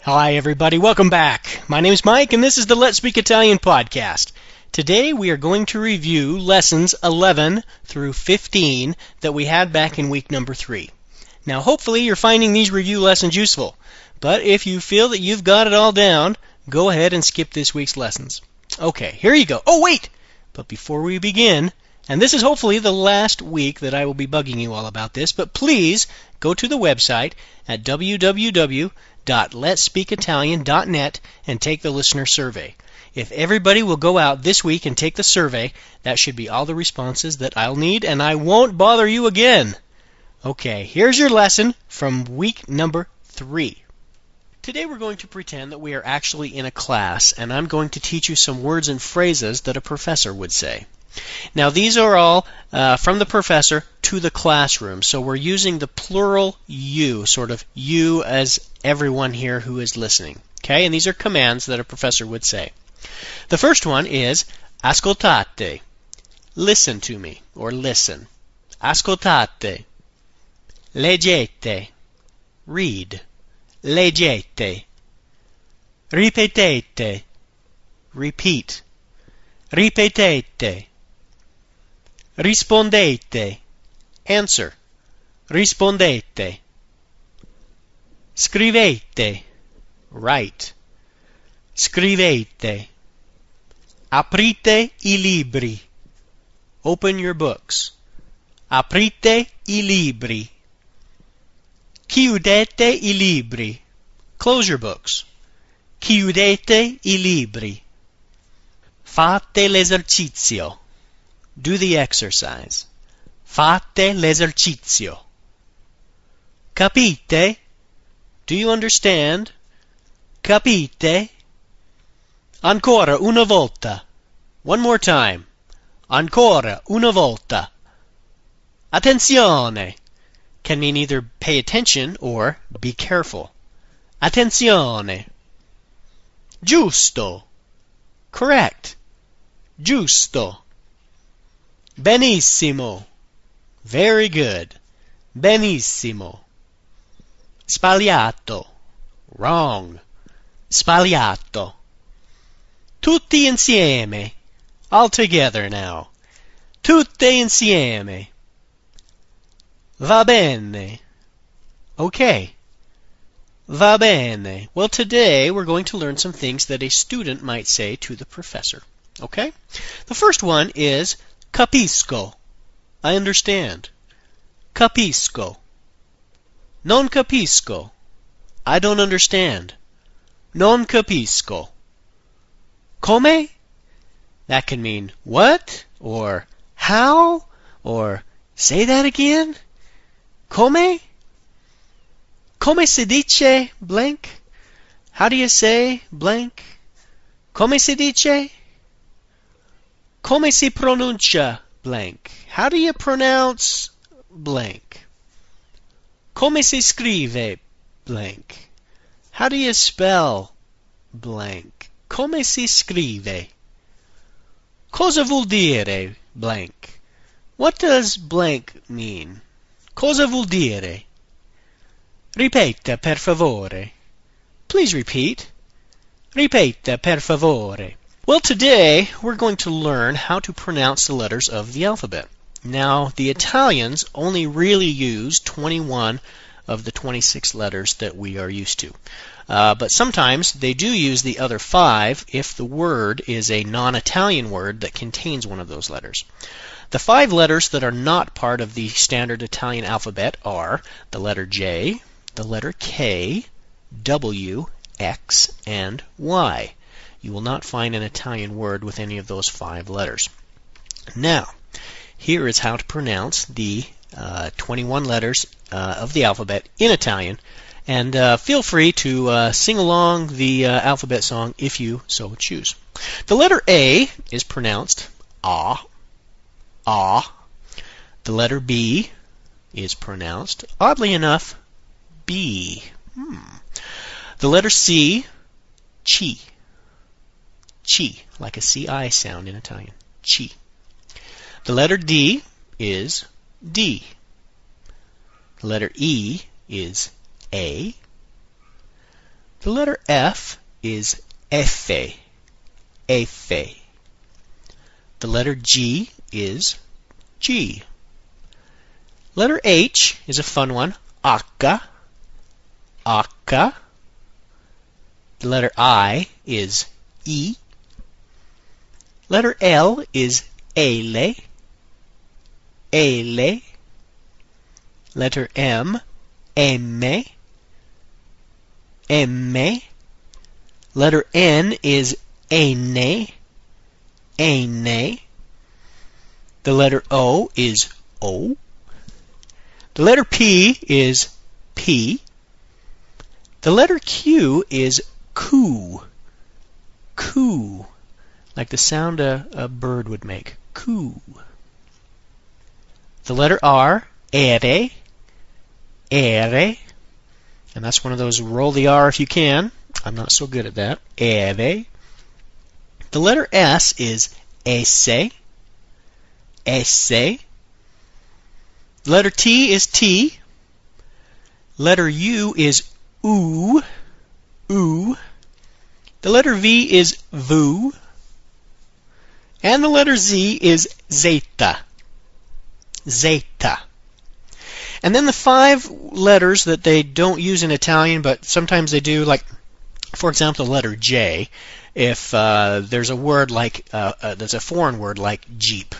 Hi, everybody. Welcome back. My name is Mike, and this is the Let's Speak Italian podcast. Today we are going to review lessons 11 through 15 that we had back in week number 3. Now, hopefully, you're finding these review lessons useful, but if you feel that you've got it all down, go ahead and skip this week's lessons. Okay, here you go. Oh, wait! But before we begin, and this is hopefully the last week that I will be bugging you all about this, but please go to the website at www.letspeakitalian.net and take the listener survey. If everybody will go out this week and take the survey, that should be all the responses that I'll need, and I won't bother you again. Okay, here's your lesson from week number three. Today we're going to pretend that we are actually in a class, and I'm going to teach you some words and phrases that a professor would say. Now, these are all uh, from the professor to the classroom, so we're using the plural you, sort of you as everyone here who is listening. Okay, and these are commands that a professor would say. The first one is ascoltate. Listen to me, or listen. Ascoltate. Leggete. Read. Leggete. Ripetete. Repeat. Ripetete. Rispondete. Answer. Rispondete. Scrivete. Write. Scrivete. Aprite i libri. Open your books. Aprite i libri. Chiudete i libri. Close your books. Chiudete i libri. Fate l'esercizio. Do the exercise. Fate l'esercizio. Capite? Do you understand? Capite? Ancora una volta. One more time. Ancora una volta. Attenzione can mean either pay attention or be careful. Attenzione. Giusto. Correct. Giusto. Benissimo. Very good. Benissimo. Sbagliato. Wrong. Sbagliato. Tutti insieme. All together now. Tutte insieme. Va bene. Okay. Va bene. Well, today we're going to learn some things that a student might say to the professor. Okay? The first one is capisco. I understand. Capisco. Non capisco. I don't understand. Non capisco. Come? That can mean what? Or how? Or say that again? Come? Come si dice blank? How do you say blank? Come si dice? Come si pronuncia blank? How do you pronounce blank? Come si scrive blank? How do you spell blank? Come si scrive? Cosa vuol dire blank? What does blank mean? Cosa vuol dire? Ripeta, per favore. Please repeat. Ripeta, per favore. Well, today we're going to learn how to pronounce the letters of the alphabet. Now, the Italians only really use 21 of the 26 letters that we are used to. Uh, but sometimes they do use the other five if the word is a non Italian word that contains one of those letters. The five letters that are not part of the standard Italian alphabet are the letter J, the letter K, W, X, and Y. You will not find an Italian word with any of those five letters. Now, here is how to pronounce the uh, 21 letters uh, of the alphabet in Italian. And uh, feel free to uh, sing along the uh, alphabet song if you so choose. The letter A is pronounced A, A. The letter B is pronounced, oddly enough, B. Hmm. The letter C, Chi. Chi, like a CI sound in Italian. Chi. The letter D is D. The letter E is A. The letter F is Efe. Efe. The letter G is G. Letter H is a fun one. Akka. Akka. The letter I is E. Letter L is Ele. Ele. Letter M, Emme. Emme. Letter N is Ene. Ene. The letter O is O. The letter P is P. The letter Q is Q. Q. Like the sound a, a bird would make. Q. The letter R, ere. Ere. And that's one of those roll the R if you can. I'm not so good at that. Ere. The letter S is esse. Esse. Letter T is T. Letter U is oo. Oo. The letter V is vu. And the letter Z is zeta. Zeta. And then the five letters that they don't use in Italian, but sometimes they do, like, for example, the letter J. If uh, there's a word like, uh, uh, there's a foreign word like Jeep,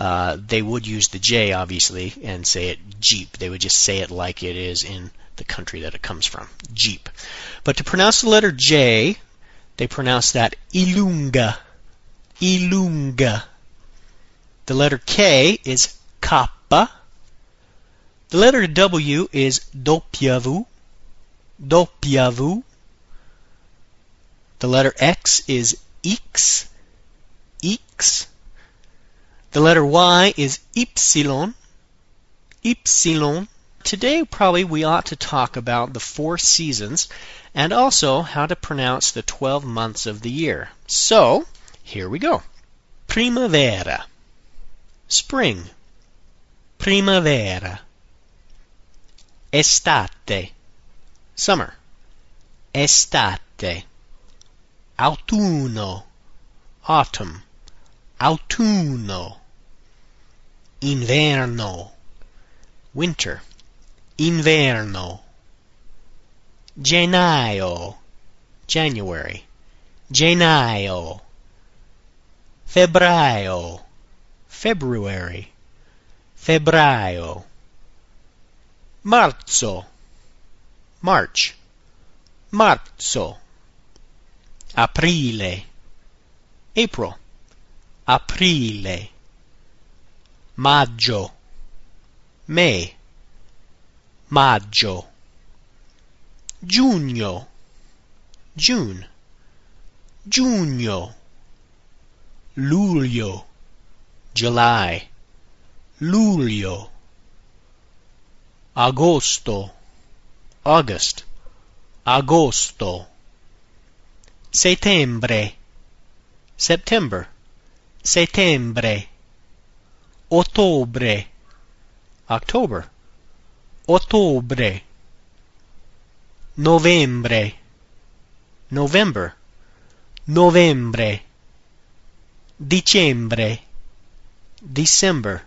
uh, they would use the J, obviously, and say it Jeep. They would just say it like it is in the country that it comes from, Jeep. But to pronounce the letter J, they pronounce that ilunga, ilunga. The letter K is kappa. The letter W is dopyavu, dopyavu. The letter X is X, X. The letter Y is ypsilon, ypsilon. Today, probably, we ought to talk about the four seasons and also how to pronounce the 12 months of the year. So, here we go. Primavera, spring. Primavera. Estate, summer. Estate. Autunno, autumn. Autunno. Inverno, winter. Inverno. Gennaio, January. Gennaio. Febbraio, February. Febbraio. Marzo, March. Marzo. Aprile, April. Aprile. Maggio, May. Maggio. Giugno, June. Giugno. Luglio, July. Luglio. Agosto, August. Agosto. Settembre, September. Settembre. Ottobre, October. Ottobre. Novembre, November. Novembre. Dicembre, December.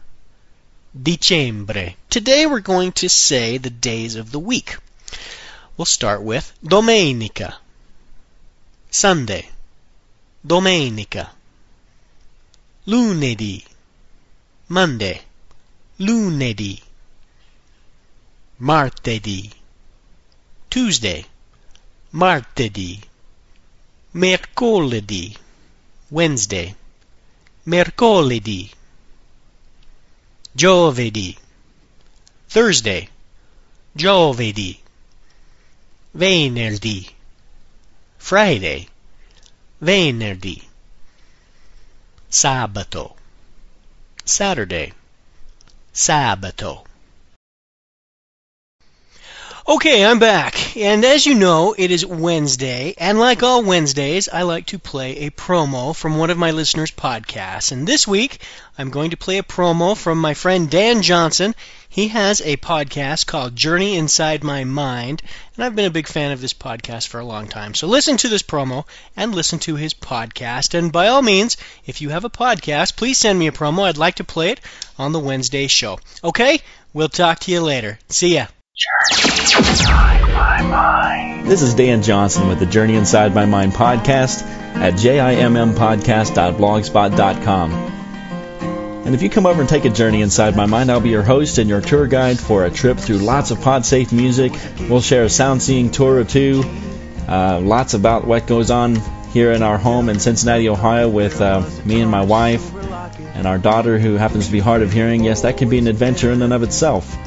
Dicembre. Today we're going to say the days of the week. We'll start with Domenica, Sunday. Domenica. Lunedì, Monday. Lunedì. Martedì. Tuesday. Martedì. Mercoledì. Wednesday. Mercoledì. Giovedì. Thursday. Giovedì. Venerdì. Friday. Venerdì. Sabato. Saturday. Sabato. Okay, I'm back. And as you know, it is Wednesday, and like all Wednesdays, I like to play a promo from one of my listeners' podcasts. And this week, I'm going to play a promo from my friend Dan Johnson. He has a podcast called Journey Inside My Mind, and I've been a big fan of this podcast for a long time. So listen to this promo and listen to his podcast. And by all means, if you have a podcast, please send me a promo. I'd like to play it on the Wednesday show. Okay? We'll talk to you later. See ya. This is Dan Johnson with the Journey Inside My Mind podcast at jimmpodcast.blogspot.com. And if you come over and take a journey inside my mind, I'll be your host and your tour guide for a trip through lots of pod-safe music. We'll share a sound seeing tour or two, uh, lots about what goes on here in our home in Cincinnati, Ohio, with uh, me and my wife and our daughter, who happens to be hard of hearing. Yes, that can be an adventure in and of itself.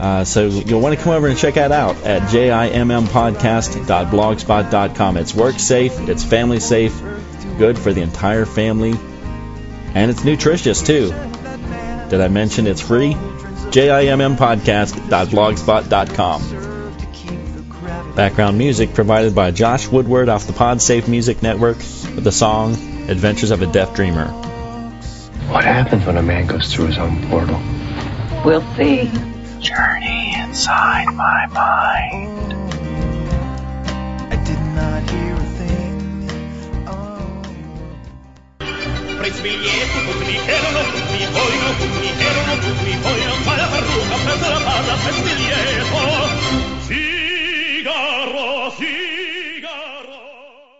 Uh, so you'll want to come over and check that out at jimmpodcast.blogspot.com. It's work safe, it's family safe, good for the entire family, and it's nutritious too. Did I mention it's free? jimmpodcast.blogspot.com. Background music provided by Josh Woodward off the PodSafe Music Network with the song Adventures of a Deaf Dreamer. What happens when a man goes through his own portal? We'll see. Journey inside my mind. I did not hear a thing. Oh. oh. Tutti